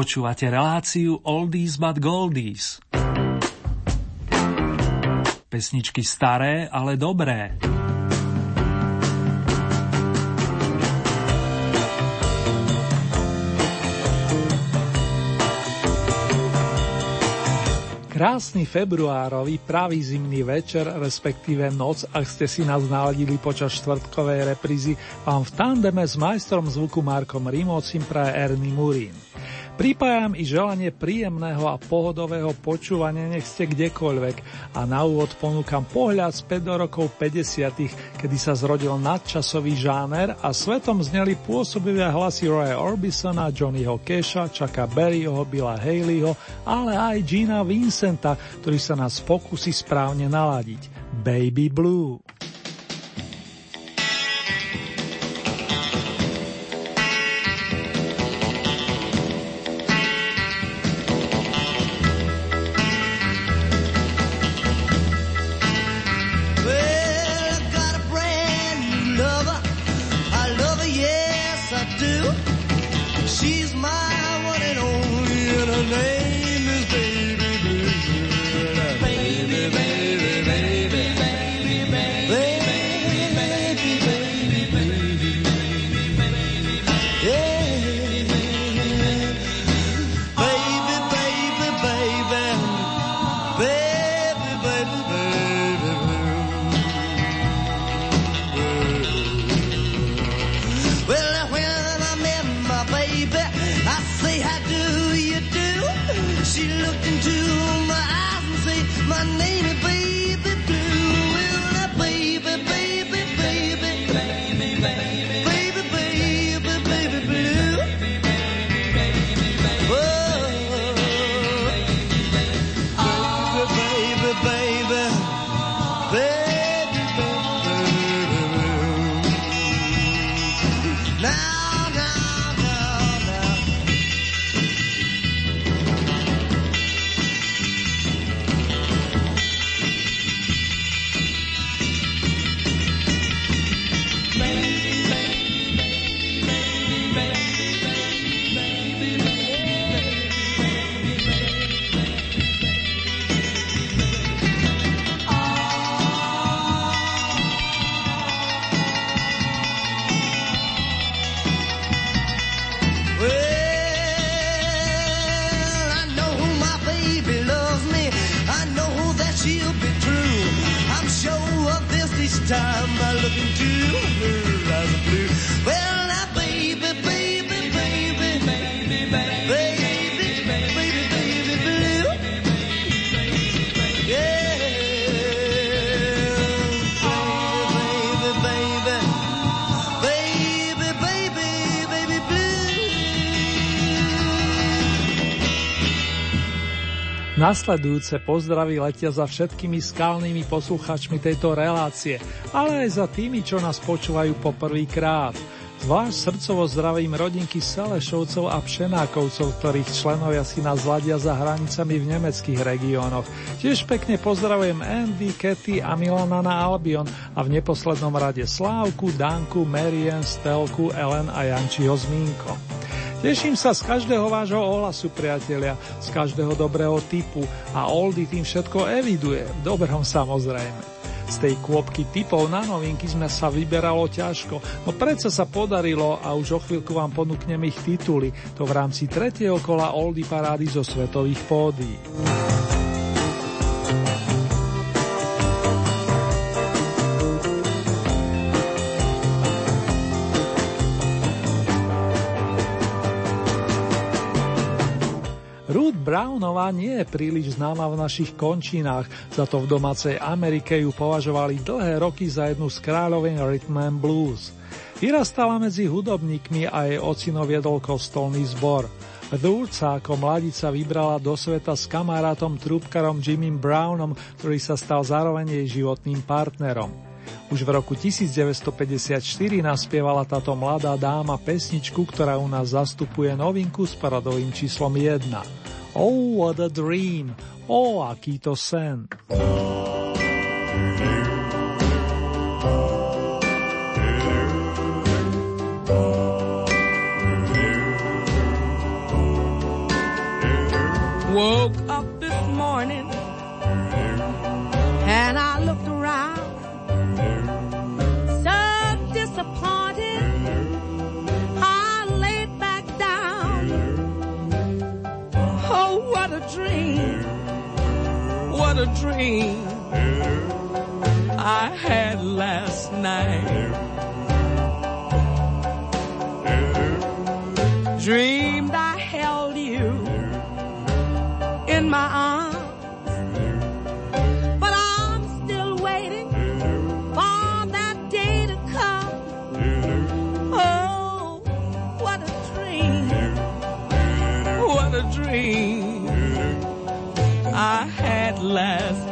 Počúvate reláciu Oldies but Goldies. Pesničky staré, ale dobré. Krásny februárový pravý zimný večer, respektíve noc, ak ste si nás naladili počas štvrtkovej reprízy, vám v tandeme s majstrom zvuku Markom Rimocim praje Ernie Murín. Pripájam i želanie príjemného a pohodového počúvania, nech ste kdekoľvek a na úvod ponúkam pohľad späť do rokov 50 kedy sa zrodil nadčasový žáner a svetom zneli pôsobivé hlasy Roya Orbisona, Johnnyho Keša, Chucka Berryho, Billa Haleyho, ale aj Gina Vincenta, ktorý sa nás pokusí správne naladiť. Baby Blue. time I look into her eyes of blue. Well, Nasledujúce pozdravy letia za všetkými skalnými posluchačmi tejto relácie, ale aj za tými, čo nás počúvajú poprvýkrát. Zvlášť srdcovo zdravím rodinky Selešovcov a Pšenákovcov, ktorých členovia si nás zladia za hranicami v nemeckých regiónoch. Tiež pekne pozdravujem Andy, Katy a Milana na Albion a v neposlednom rade Slávku, Danku, Marian, Stelku, Ellen a Jančiho Zmínko. Teším sa z každého vášho ohlasu, priatelia, z každého dobrého typu a Oldy tým všetko eviduje, v dobrom samozrejme. Z tej kôpky typov na novinky sme sa vyberalo ťažko, no predsa sa podarilo a už o chvíľku vám ponúknem ich tituly, to v rámci tretieho kola Oldy parády zo svetových pódií. Brownová nie je príliš známa v našich končinách, za to v domácej Amerike ju považovali dlhé roky za jednu z kráľoven rhythm and blues. Vyrastala medzi hudobníkmi a jej ocino viedol kostolný zbor. Dúrca ako mladica vybrala do sveta s kamarátom trúbkarom Jimmym Brownom, ktorý sa stal zároveň jej životným partnerom. Už v roku 1954 naspievala táto mladá dáma pesničku, ktorá u nás zastupuje novinku s paradovým číslom 1. Oh, what a dream! Oh, aký to sen! what a dream I had last night. last.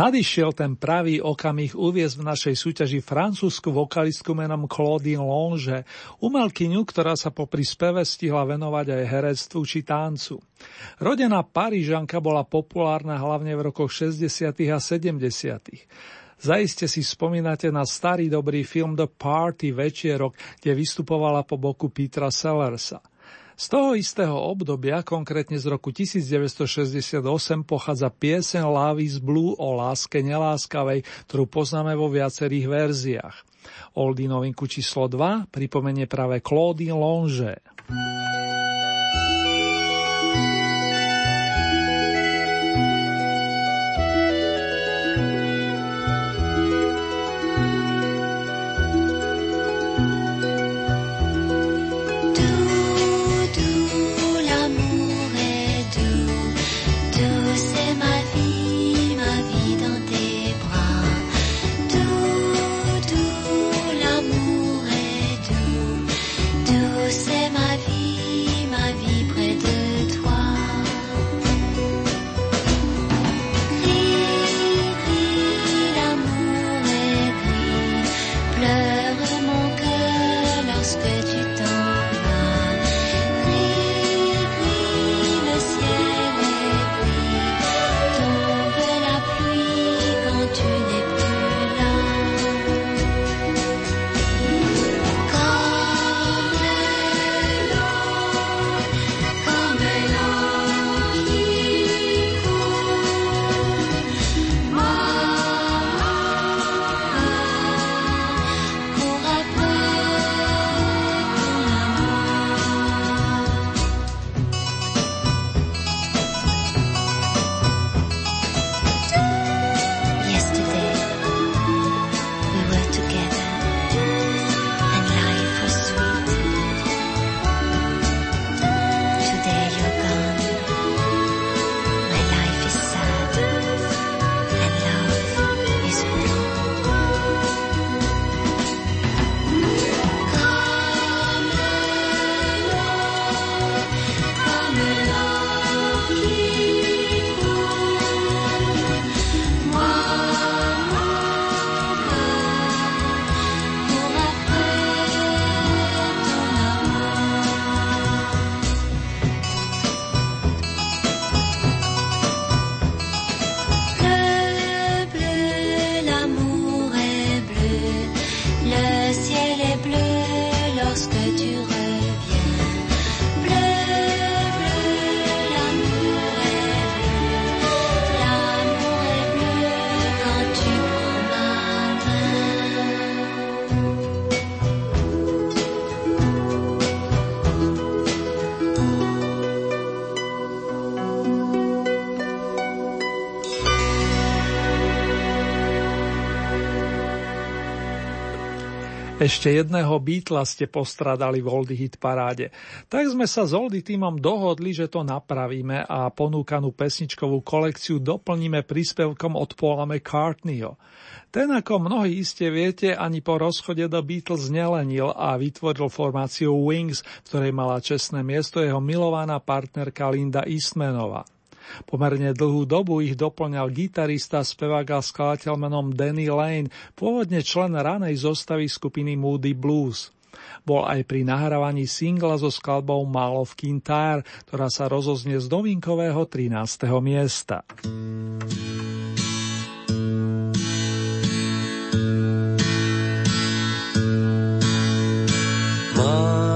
Nadišiel ten pravý okamih uviezť v našej súťaži francúzsku vokalistku menom Claudine Longe, umelkyňu, ktorá sa popri speve stihla venovať aj herectvu či tancu. Rodená Parížanka bola populárna hlavne v rokoch 60. a 70. Zaiste si spomínate na starý dobrý film The Party Večierok, kde vystupovala po boku Petra Sellersa. Z toho istého obdobia, konkrétne z roku 1968, pochádza piesen Love is Blue o láske neláskavej, ktorú poznáme vo viacerých verziách. Oldy novinku číslo 2 pripomenie práve Claudine Longe. Ešte jedného Beatla ste postradali v Oldy Hit paráde. Tak sme sa s Oldy týmom dohodli, že to napravíme a ponúkanú pesničkovú kolekciu doplníme príspevkom od Paula McCartneyho. Ten, ako mnohí iste viete, ani po rozchode do Beatles nelenil a vytvoril formáciu Wings, ktorej mala čestné miesto jeho milovaná partnerka Linda Eastmanová. Pomerne dlhú dobu ich doplňal gitarista, spevák a skladateľ menom Danny Lane, pôvodne člen ranej zostavy skupiny Moody Blues. Bol aj pri nahrávaní singla so skladbou Mall of Kintyre, ktorá sa rozoznie z novinkového 13. miesta. Mom.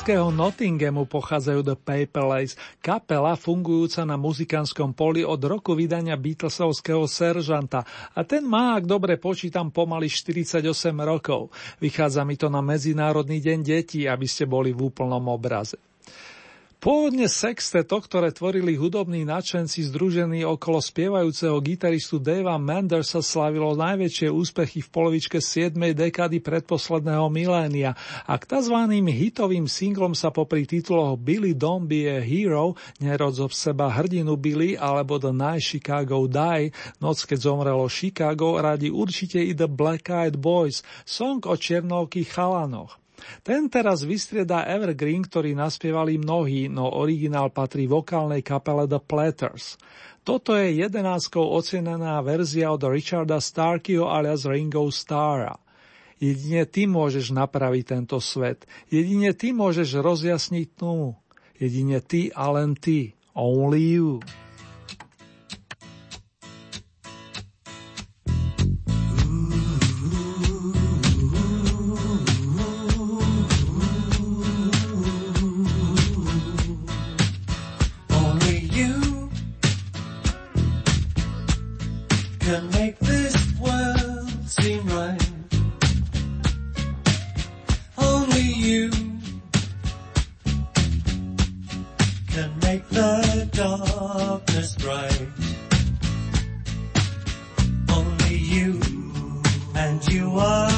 Anglického Nottinghamu pochádzajú The Paper Lace, kapela fungujúca na muzikánskom poli od roku vydania Beatlesovského seržanta a ten má, ak dobre počítam, pomaly 48 rokov. Vychádza mi to na Medzinárodný deň detí, aby ste boli v úplnom obraze. Pôvodne sexteto, ktoré tvorili hudobní nadšenci združení okolo spievajúceho gitaristu Davea Mandersa slavilo najväčšie úspechy v polovičke 7. dekády predposledného milénia a k tzv. hitovým singlom sa popri tituloch Billy Don't Be a Hero, nerod zo seba hrdinu Billy alebo The Night Chicago Die, noc keď zomrelo Chicago, radi určite i The Black Eyed Boys, song o černovkých chalanoch. Ten teraz vystriedá Evergreen, ktorý naspievali mnohí, no originál patrí vokálnej kapele The Platters. Toto je jedenáctkou ocenená verzia od Richarda Starkeyho alias Ringo Starra. Jedine ty môžeš napraviť tento svet. Jedine ty môžeš rozjasniť tmu. Jedine ty a len ty. Only you. can make this world seem right. Only you can make the darkness bright. Only you and you are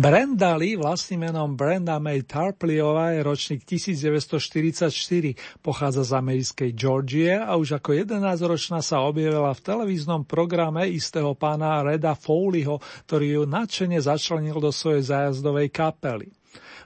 Brenda Lee vlastným menom Brenda May Tarpleyová je ročník 1944, pochádza z americkej Georgie a už ako 11-ročná sa objavila v televíznom programe istého pána Reda Foleyho, ktorý ju nadšene začlenil do svojej zájazdovej kapely.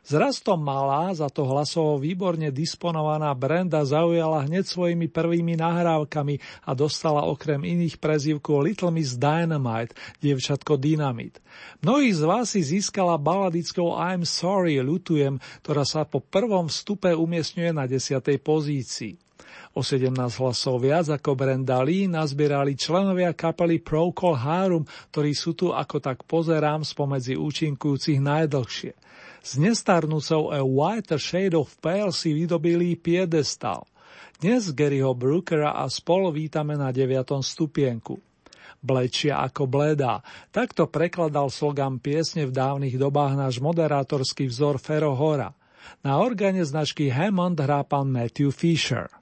Zrastom malá, za to hlasovo výborne disponovaná Brenda zaujala hneď svojimi prvými nahrávkami a dostala okrem iných prezývku Little Miss Dynamite, dievčatko Dynamit. Mnohých z vás si získala baladickou I'm Sorry, ľutujem, ktorá sa po prvom vstupe umiestňuje na 10. pozícii. O 17 hlasov viac ako Brenda Lee nazbierali členovia kapely Procol Harum, ktorí sú tu ako tak pozerám spomedzi účinkujúcich najdlhšie. S nestarnúcou A Whiter Shade of Pale si vydobili piedestal. Dnes Garyho Brookera a spolu vítame na 9. stupienku. Blečia ako bledá. Takto prekladal slogan piesne v dávnych dobách náš moderátorský vzor Fero Hora. Na organe značky Hammond hrá pán Matthew Fisher.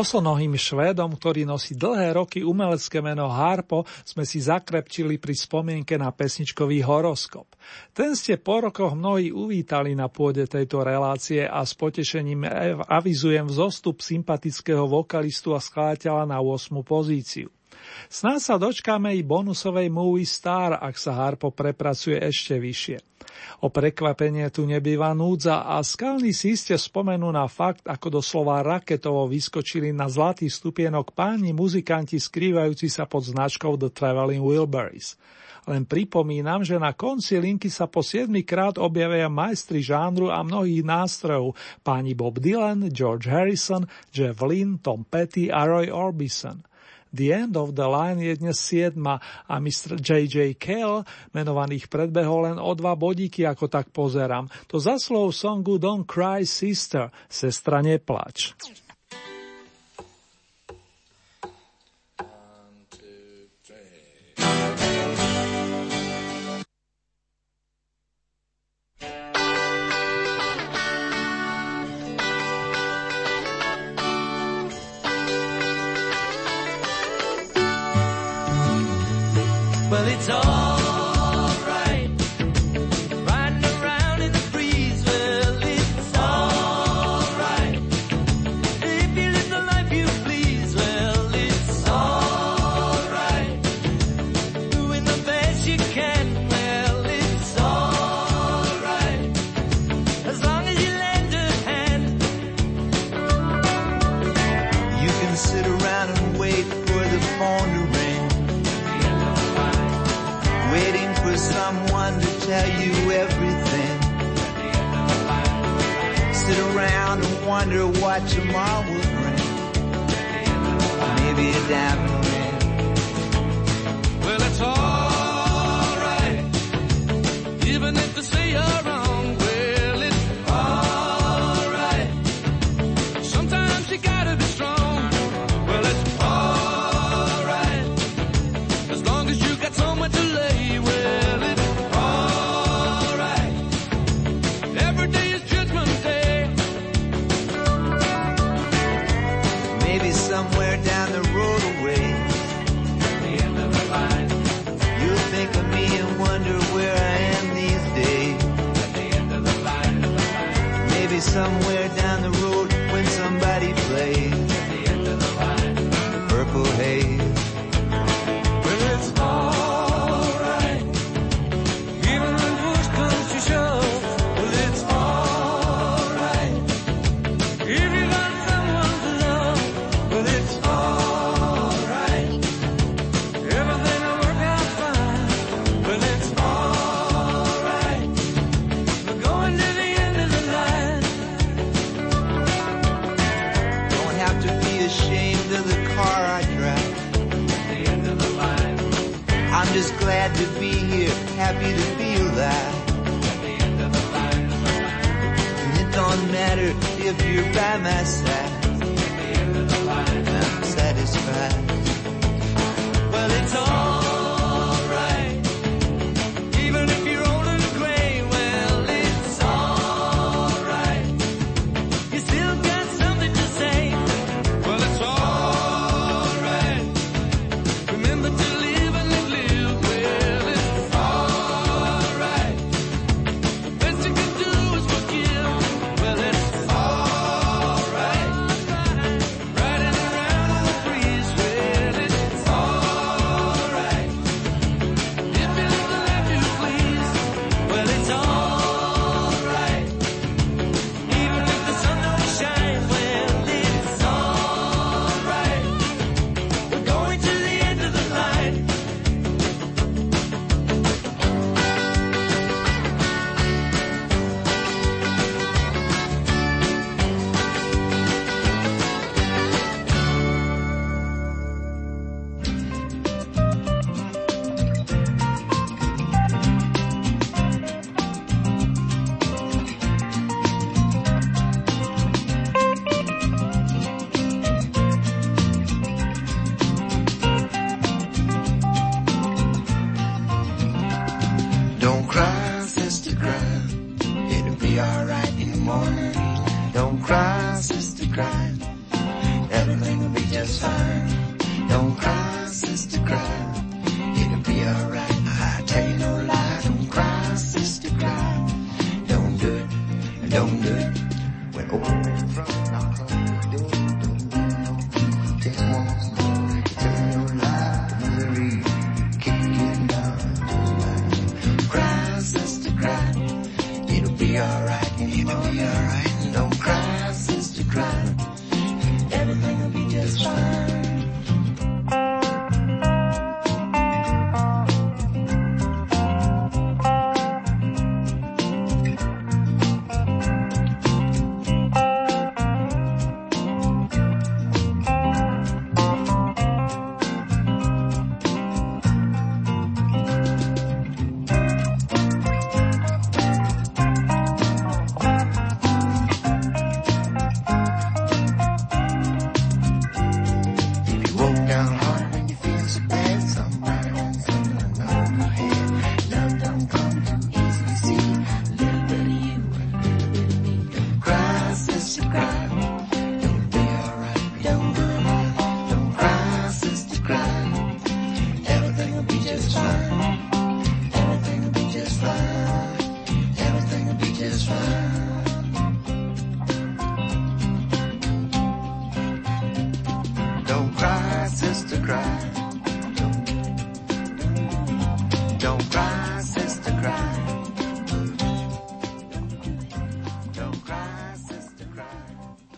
Bosonohým Švédom, ktorý nosí dlhé roky umelecké meno Harpo, sme si zakrepčili pri spomienke na pesničkový horoskop. Ten ste po rokoch mnohí uvítali na pôde tejto relácie a s potešením avizujem vzostup sympatického vokalistu a skladateľa na 8. pozíciu. Snáď sa dočkáme i bonusovej Movie Star, ak sa Harpo prepracuje ešte vyššie. O prekvapenie tu nebýva núdza a skalní si iste spomenú na fakt, ako doslova raketovo vyskočili na zlatý stupienok páni muzikanti skrývajúci sa pod značkou The Traveling Wilburys. Len pripomínam, že na konci linky sa po 7 krát objavia majstri žánru a mnohých nástrojov, páni Bob Dylan, George Harrison, Jeff Lynne, Tom Petty a Roy Orbison. The End of the Line je dnes 7 a Mr. J.J. Kell menovaných predbehol len o dva bodíky, ako tak pozerám. To zaslov songu Don't Cry Sister, sestra neplač.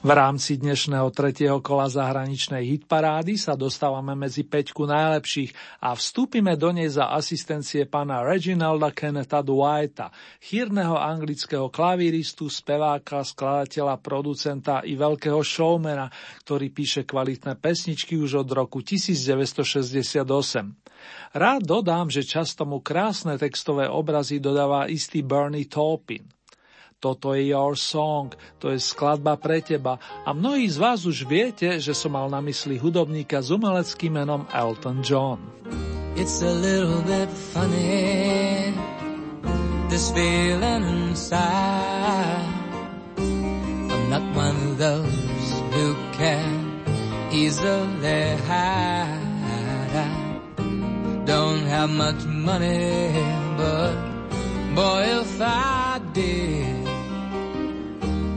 V rámci dnešného tretieho kola zahraničnej hitparády sa dostávame medzi peťku najlepších a vstúpime do nej za asistencie pána Reginalda Kenneta Dwighta, chýrneho anglického klavíristu, speváka, skladateľa, producenta i veľkého showmana, ktorý píše kvalitné pesničky už od roku 1968. Rád dodám, že často mu krásne textové obrazy dodáva istý Bernie Taupin. Toto je Your Song, to je skladba pre teba. A mnohí z vás už viete, že som mal na mysli hudobníka s umeleckým menom Elton John. It's a little bit funny This feeling inside. I'm not one of those who can easily hide. I don't have much money But boy if I did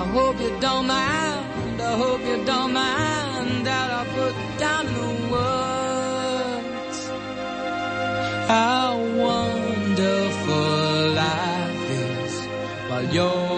I hope you don't mind I hope you don't mind that I put down the words. How wonderful life is while you're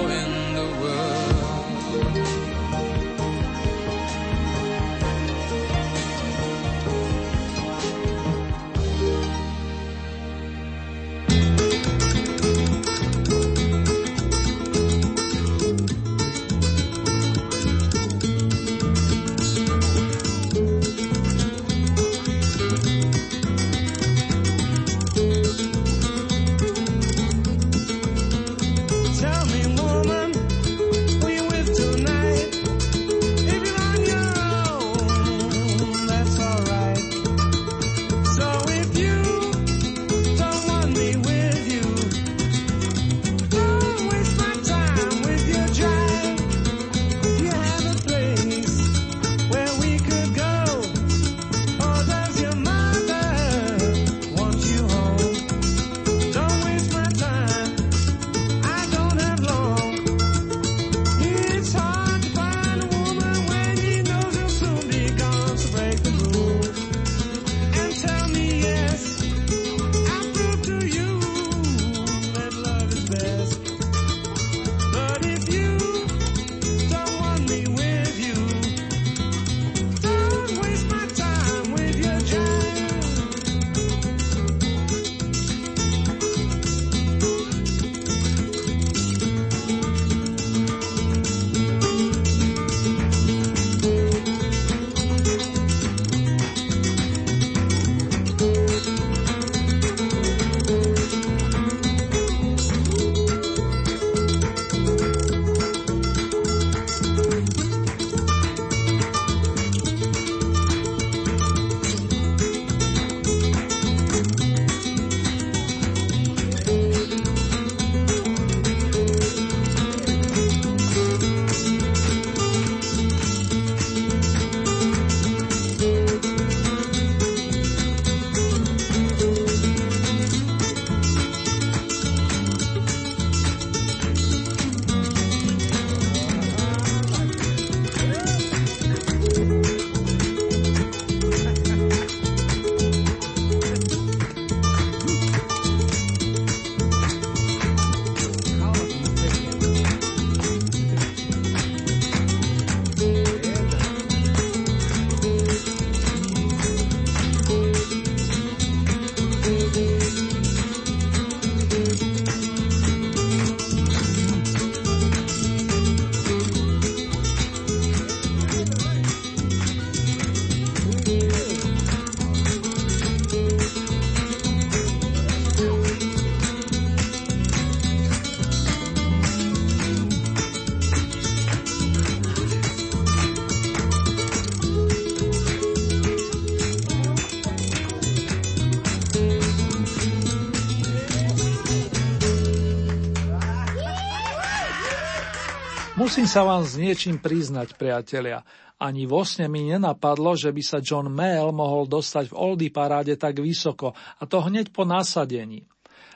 Musím sa vám s niečím priznať, priatelia. Ani vo sne mi nenapadlo, že by sa John Mayle mohol dostať v Oldie paráde tak vysoko, a to hneď po nasadení.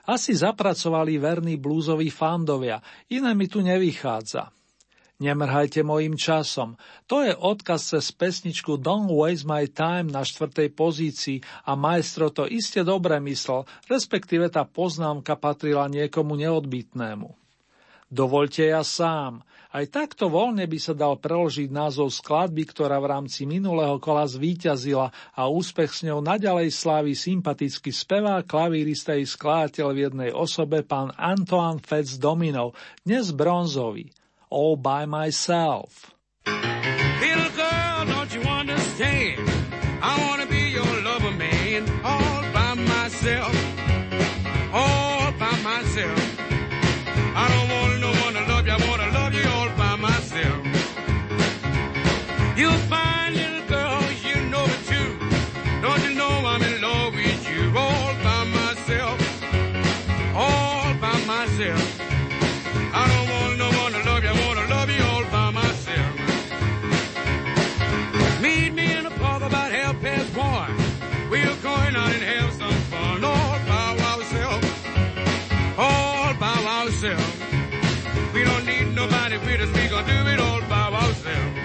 Asi zapracovali verní blúzoví fandovia, iné mi tu nevychádza. Nemrhajte mojim časom. To je odkaz cez pesničku Don't Waste My Time na štvrtej pozícii a maestro to iste dobre myslel, respektíve tá poznámka patrila niekomu neodbitnému. Dovolte ja sám. Aj takto voľne by sa dal preložiť názov skladby, ktorá v rámci minulého kola zvíťazila a úspech s ňou naďalej slávi sympatický spevák, klavírista i skladateľ v jednej osobe pán Antoine Fetz Dominov, dnes bronzový. All by myself. Little all by myself. Nobody with us. We gonna do it all by ourselves.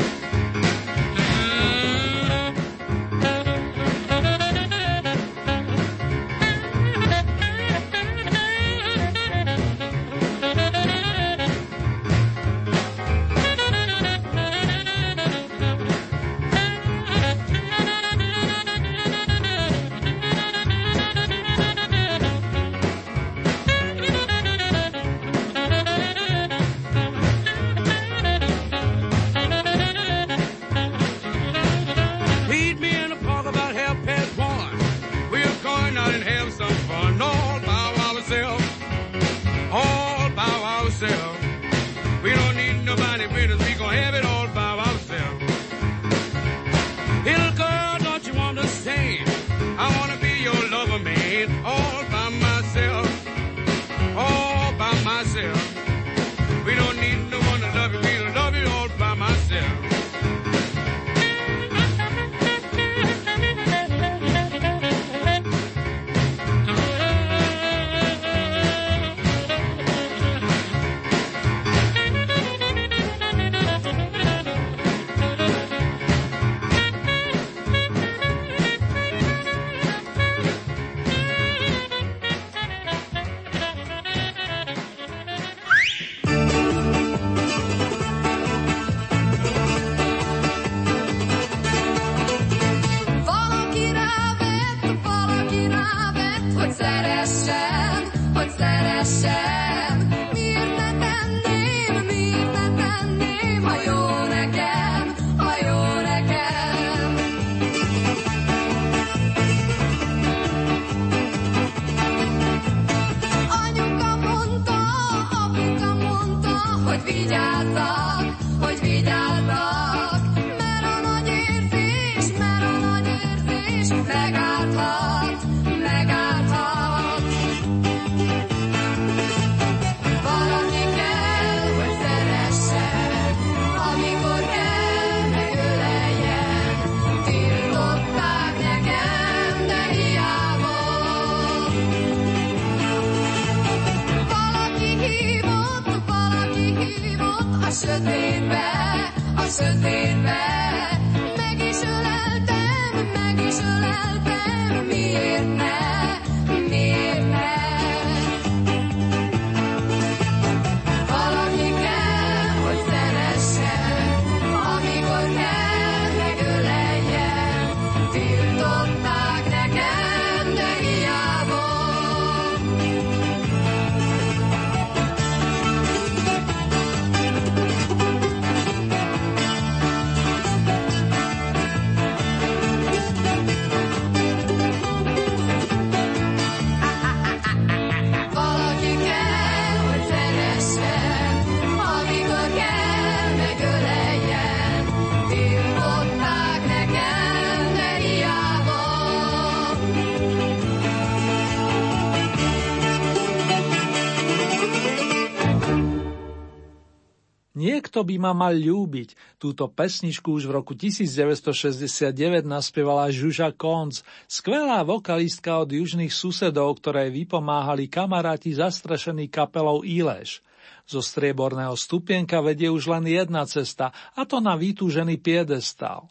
Takto by ma mal ľúbiť. Túto pesničku už v roku 1969 naspievala Žuža Konc, skvelá vokalistka od južných susedov, ktoré vypomáhali kamaráti zastrešený kapelou Ileš. Zo strieborného stupienka vedie už len jedna cesta, a to na vytúžený piedestál.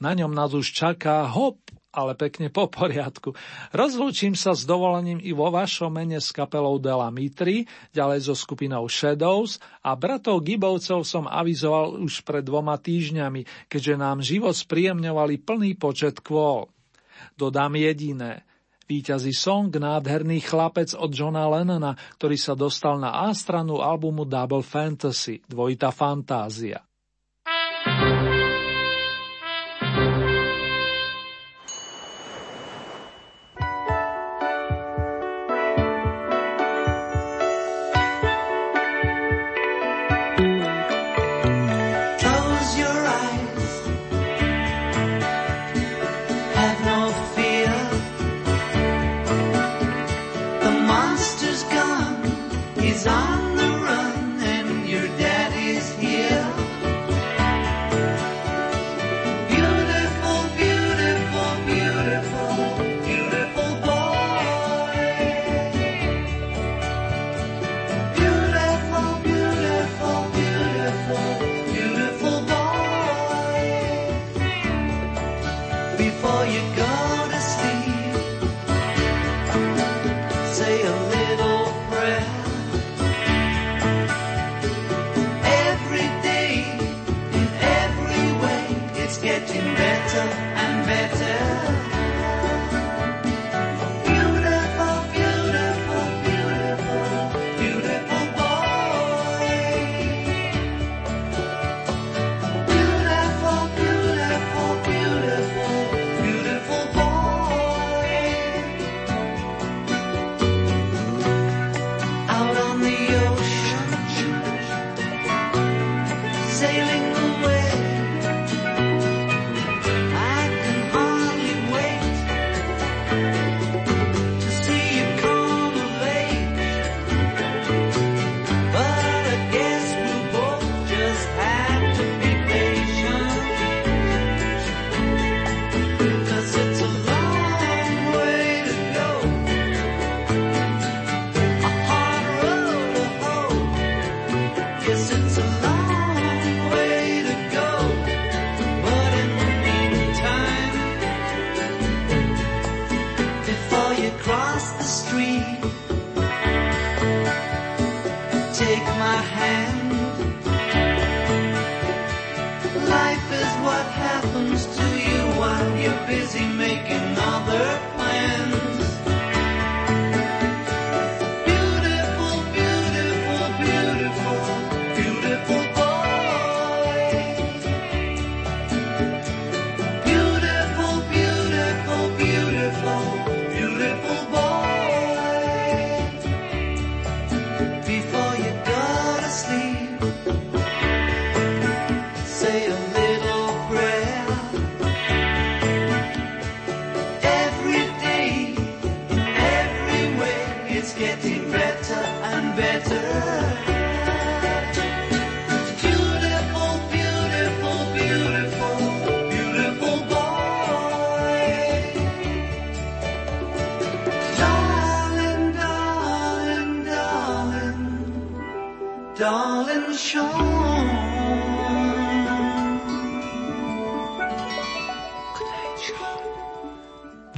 Na ňom nás už čaká hop ale pekne po poriadku. Rozlúčim sa s dovolením i vo vašom mene s kapelou Dela Mitri, ďalej so skupinou Shadows a bratov Gibovcov som avizoval už pred dvoma týždňami, keďže nám život spríjemňovali plný počet kvôl. Dodám jediné. Výťazí song Nádherný chlapec od Johna Lennona, ktorý sa dostal na A stranu albumu Double Fantasy, dvojita fantázia.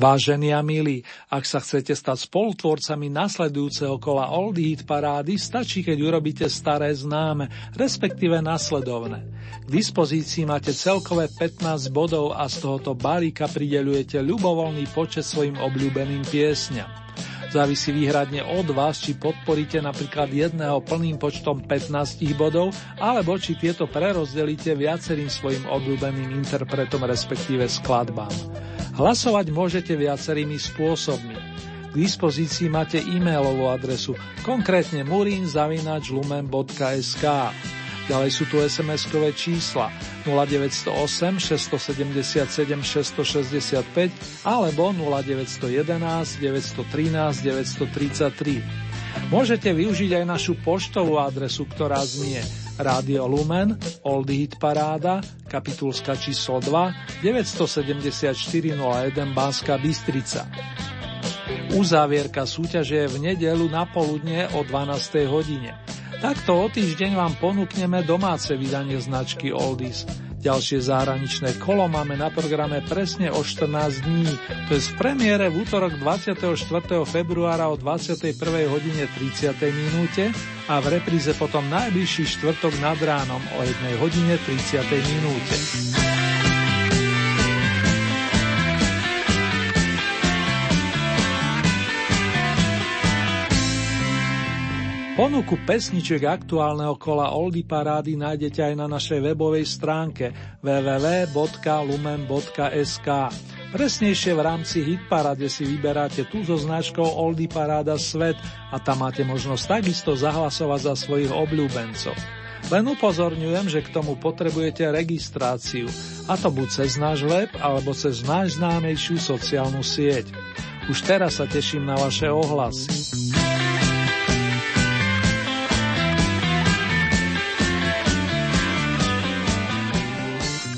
Vážení a milí, ak sa chcete stať spolutvorcami nasledujúceho kola Old Heat parády, stačí, keď urobíte staré známe, respektíve nasledovné. K dispozícii máte celkové 15 bodov a z tohoto balíka prideľujete ľubovoľný počet svojim obľúbeným piesňam. Závisí výhradne od vás, či podporíte napríklad jedného plným počtom 15 bodov, alebo či tieto prerozdelíte viacerým svojim obľúbeným interpretom, respektíve skladbám. Hlasovať môžete viacerými spôsobmi. K dispozícii máte e-mailovú adresu, konkrétne murinzavinačlumen.sk. Ďalej sú tu SMS-kové čísla 0908 677 665 alebo 0911 913 933. Môžete využiť aj našu poštovú adresu, ktorá znie Rádio Lumen, Oldie Hit Paráda, kapitulska číslo 2, 97401 Banská Bystrica. Uzávierka súťaže je v nedelu na poludne o 12. hodine. Takto o týždeň vám ponúkneme domáce vydanie značky Oldies. Ďalšie zahraničné kolo máme na programe presne o 14 dní, to je v premiére v útorok 24. februára o 21. hodine 30. minúte a v repríze potom najbližší štvrtok nad ránom o 1 hodine 30. minúte. Ponuku pesničiek aktuálneho kola Oldy Parády nájdete aj na našej webovej stránke www.lumen.sk. Presnejšie v rámci Hitparade si vyberáte tú so značkou Oldy Paráda Svet a tam máte možnosť takisto zahlasovať za svojich obľúbencov. Len upozorňujem, že k tomu potrebujete registráciu, a to buď cez náš web, alebo cez najznámejšiu sociálnu sieť. Už teraz sa teším na vaše ohlasy.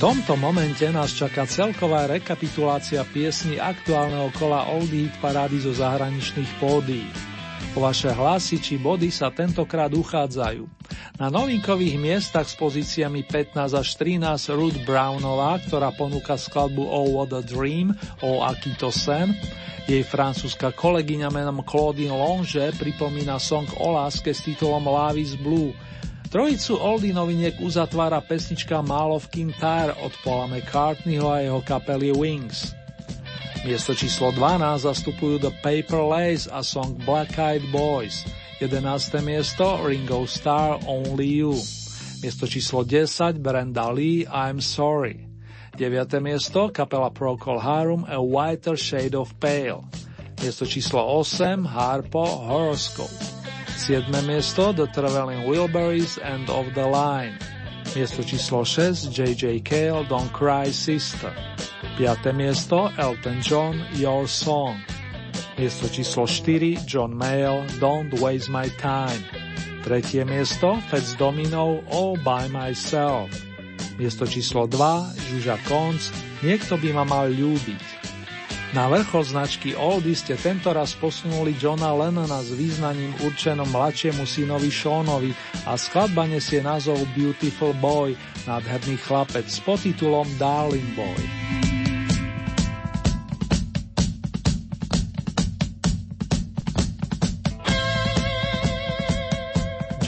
Tomto momente nás čaká celková rekapitulácia piesní aktuálneho kola Oldie Hit parády zo zahraničných pódií. Po vaše hlasy či body sa tentokrát uchádzajú. Na novinkových miestach s pozíciami 15 až 13 Ruth Brownová, ktorá ponúka skladbu Oh What a Dream, oh, aký to sen. Jej francúzska kolegyňa menom Claudine Longe pripomína song o láske s titulom Love is Blue – Trojicu Oldy noviniek uzatvára pesnička Mall of Kintyre od Paula McCartneyho a jeho kapely Wings. Miesto číslo 12 zastupujú The Paper Lace a song Black Eyed Boys. 11. miesto Ringo Starr Only You. Miesto číslo 10 Brenda Lee I'm Sorry. 9. miesto kapela Procol Harum A Whiter Shade of Pale. Miesto číslo 8 Harpo Horoscope. 7. miesto The Traveling Wilburys and Of the Line. Miesto číslo 6 J.J. Cale Don't Cry Sister. 5. miesto Elton John Your Song. Miesto číslo 4 John Mayall Don't Waste My Time. Tretie miesto Fats Domino All By Myself. Miesto číslo 2 Žuža Konc Niekto by ma mal ľúbiť. Na vrchol značky Oldy ste tentoraz posunuli Johna Lennona s význaním určenom mladšiemu synovi Seanovi a skladba nesie názov Beautiful Boy, nádherný chlapec s potitulom Darling Boy.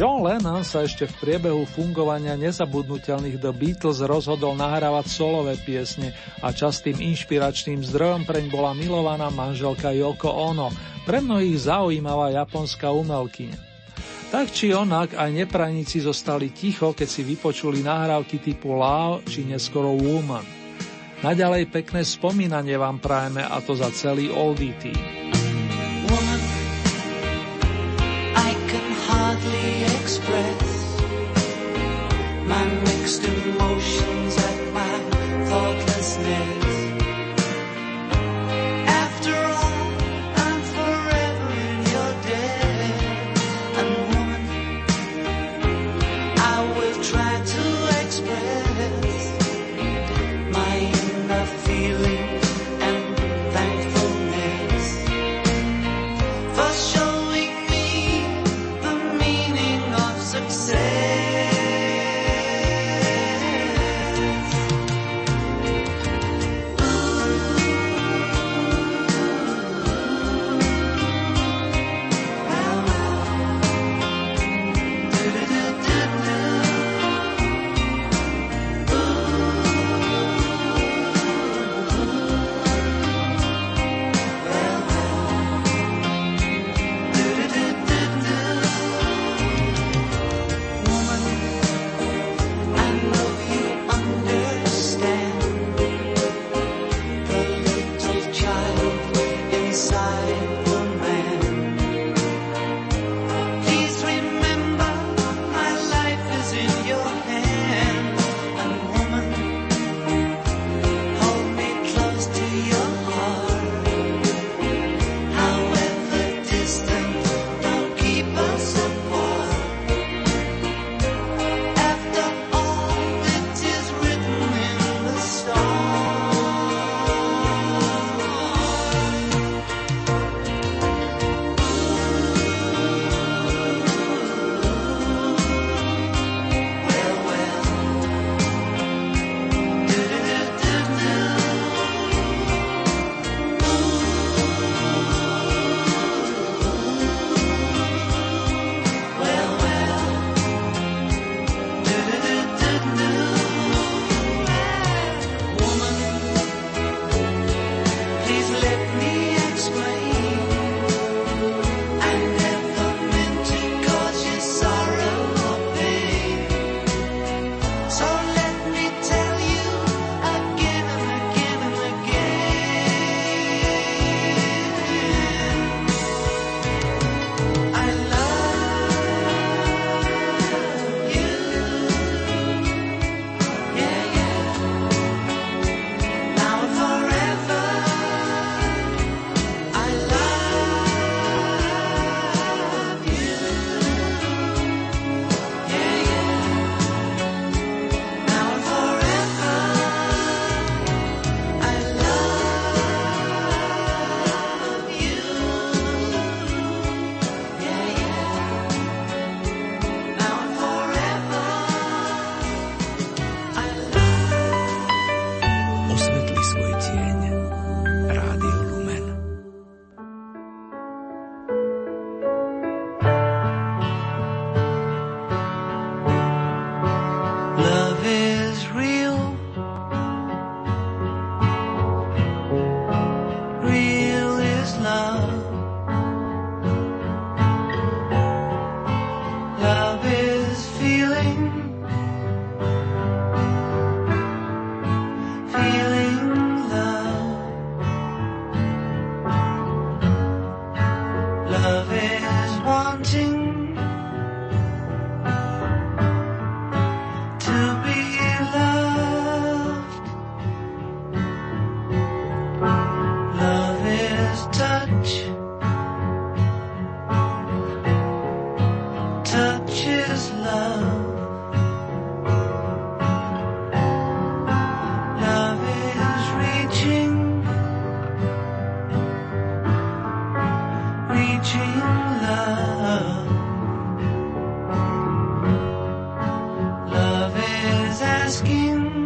John Lennon sa ešte v priebehu fungovania nezabudnutelných The Beatles rozhodol nahrávať solové piesne a častým inšpiračným zdrojom preň bola milovaná manželka Yoko Ono, pre mnohých zaujímavá japonská umelkyňa. Tak či onak aj neprajníci zostali ticho, keď si vypočuli nahrávky typu Lao či neskoro Woman. Naďalej pekné spomínanie vám prajeme a to za celý oldie team. My skin.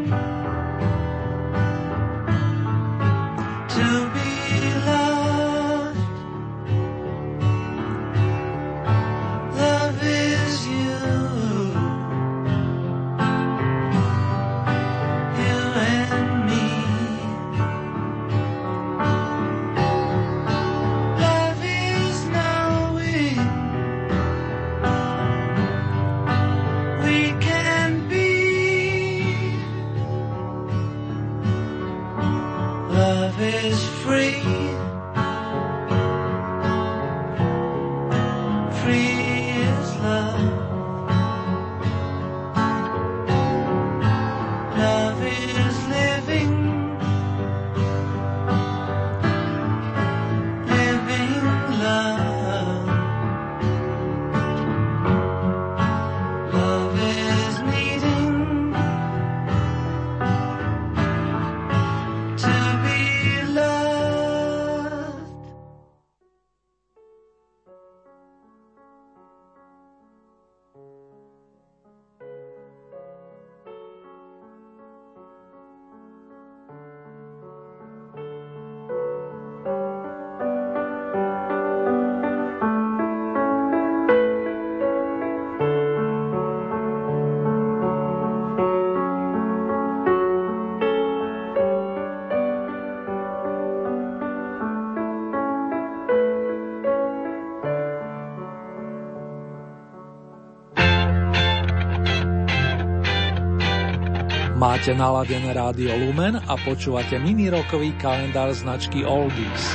Máte naladené rádio Lumen a počúvate mini-rokový kalendár značky Oldies.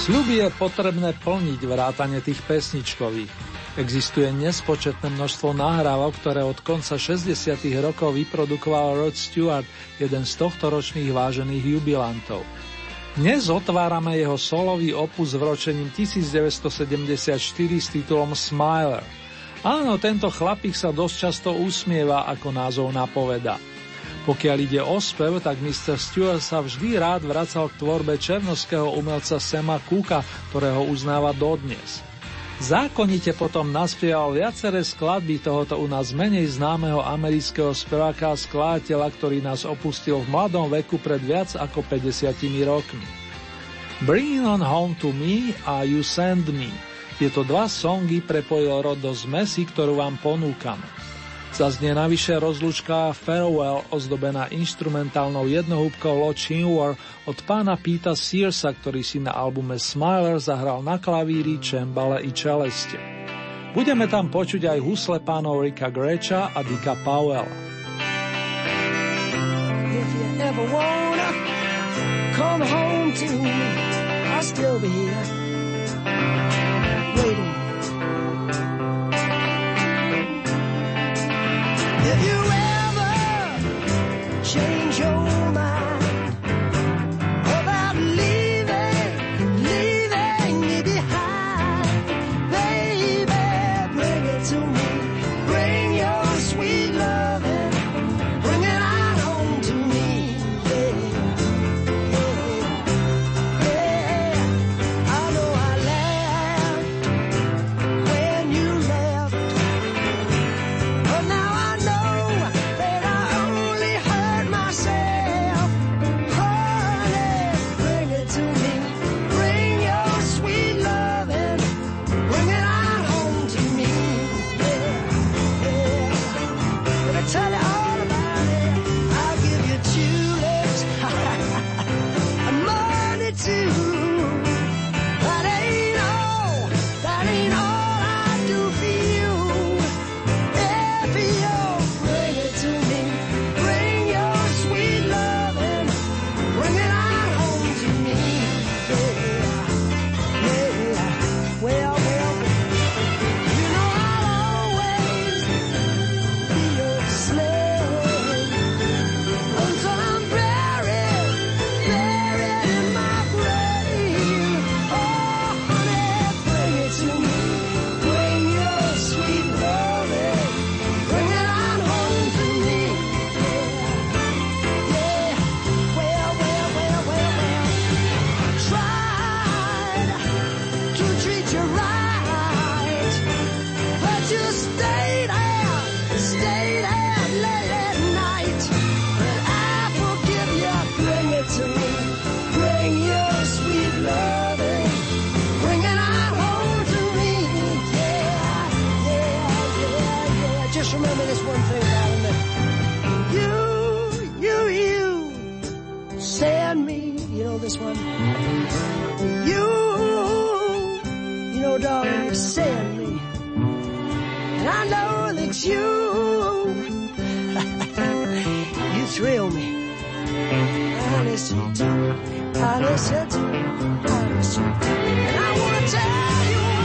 Sľuby je potrebné plniť vrátane tých pesničkových. Existuje nespočetné množstvo nahrávok, ktoré od konca 60. rokov vyprodukoval Rod Stewart, jeden z tohto ročných vážených jubilantov. Dnes otvárame jeho solový opus s vročením 1974 s titulom Smiler. Áno, tento chlapík sa dosť často usmieva, ako názov napoveda. Pokiaľ ide o spev, tak Mr. Stewart sa vždy rád vracal k tvorbe černovského umelca Sema Cooka, ktorého uznáva dodnes. Zákonite potom naspieval viaceré skladby tohoto u nás menej známeho amerického speváka a skladateľa, ktorý nás opustil v mladom veku pred viac ako 50 rokmi. Bring on home to me a You send me. Tieto dva songy prepojil Rod do zmesi, ktorú vám ponúkame. Zaznie navyše rozlučka Farewell ozdobená instrumentálnou jednohúbkou Lord Chinwar od pána Pita Searsa, ktorý si na albume Smiler zahral na klavíri, čembale i čeleste. Budeme tam počuť aj husle pánov Ricka Greča a Dicka Powella. Come home to me, I'll still be here, waiting change your thrill me. I listen to, I listen to, I listen to, and I wanna tell you.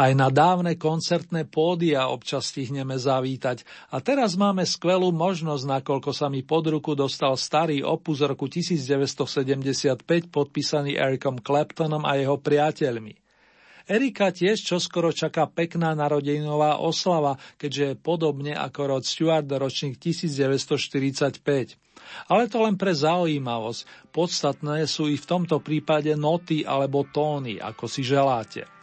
Aj na dávne koncertné pódia občas stihneme zavítať a teraz máme skvelú možnosť, nakoľko sa mi pod ruku dostal starý opus roku 1975 podpísaný Ericom Claptonom a jeho priateľmi. Erika tiež čoskoro čaká pekná narodeninová oslava, keďže je podobne ako Rod Stewart ročník 1945. Ale to len pre zaujímavosť. Podstatné sú i v tomto prípade noty alebo tóny, ako si želáte.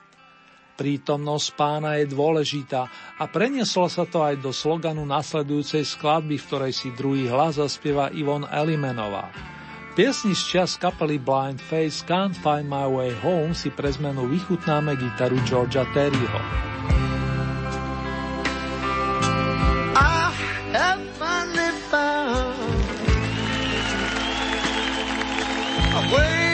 Prítomnosť pána je dôležitá a prenieslo sa to aj do sloganu nasledujúcej skladby, v ktorej si druhý hlas zaspieva Ivon Elimenová. Piesni z čas kapely Blind Face Can't Find My Way Home si pre zmenu vychutnáme gitaru Georgia Terryho. I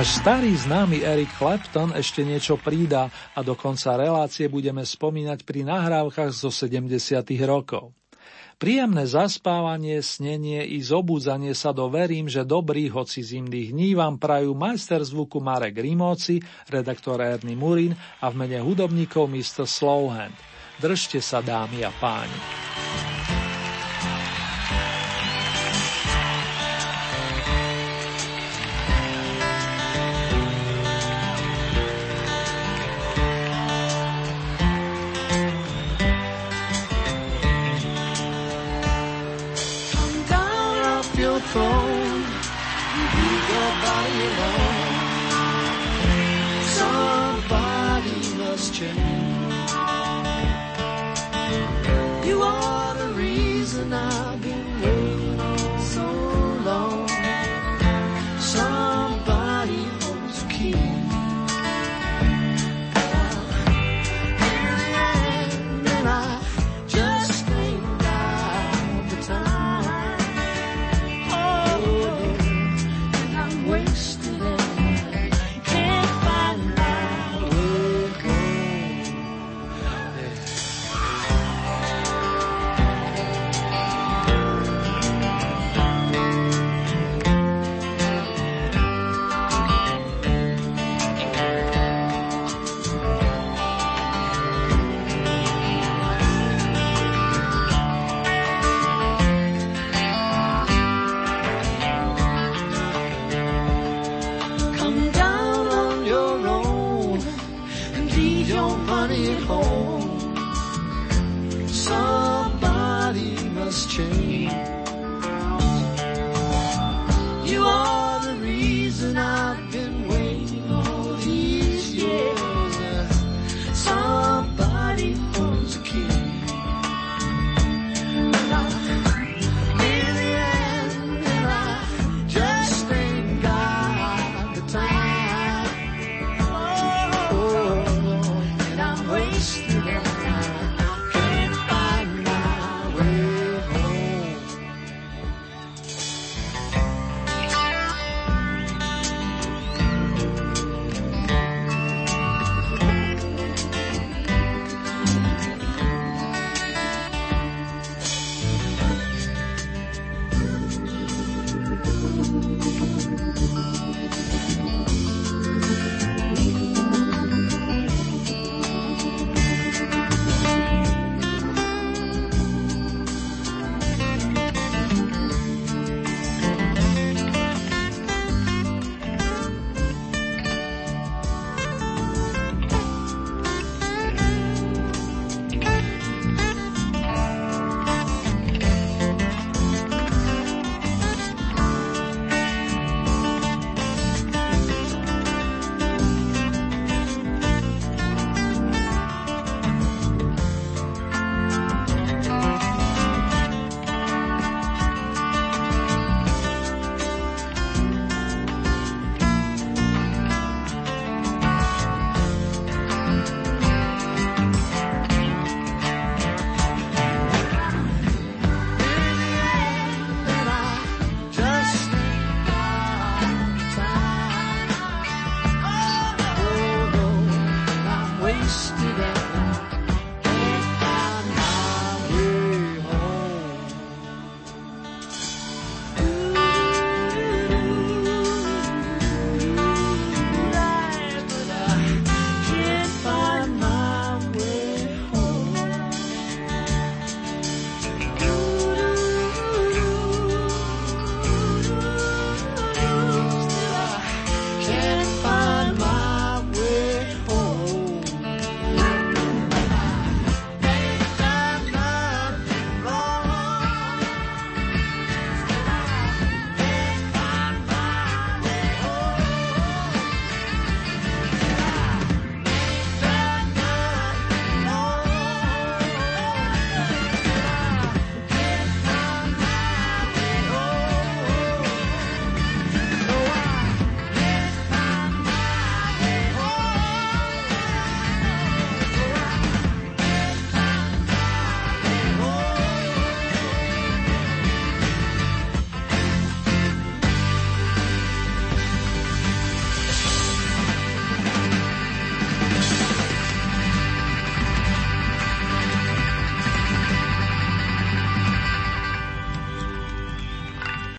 Náš starý známy Eric Clapton ešte niečo prída a do konca relácie budeme spomínať pri nahrávkach zo 70. rokov. Príjemné zaspávanie, snenie i zobudzanie sa do že dobrý, hoci zimných dní vám prajú majster zvuku Marek Rimóci, redaktor Erny Murin a v mene hudobníkov Mr. Slowhand. Držte sa, dámy a páni.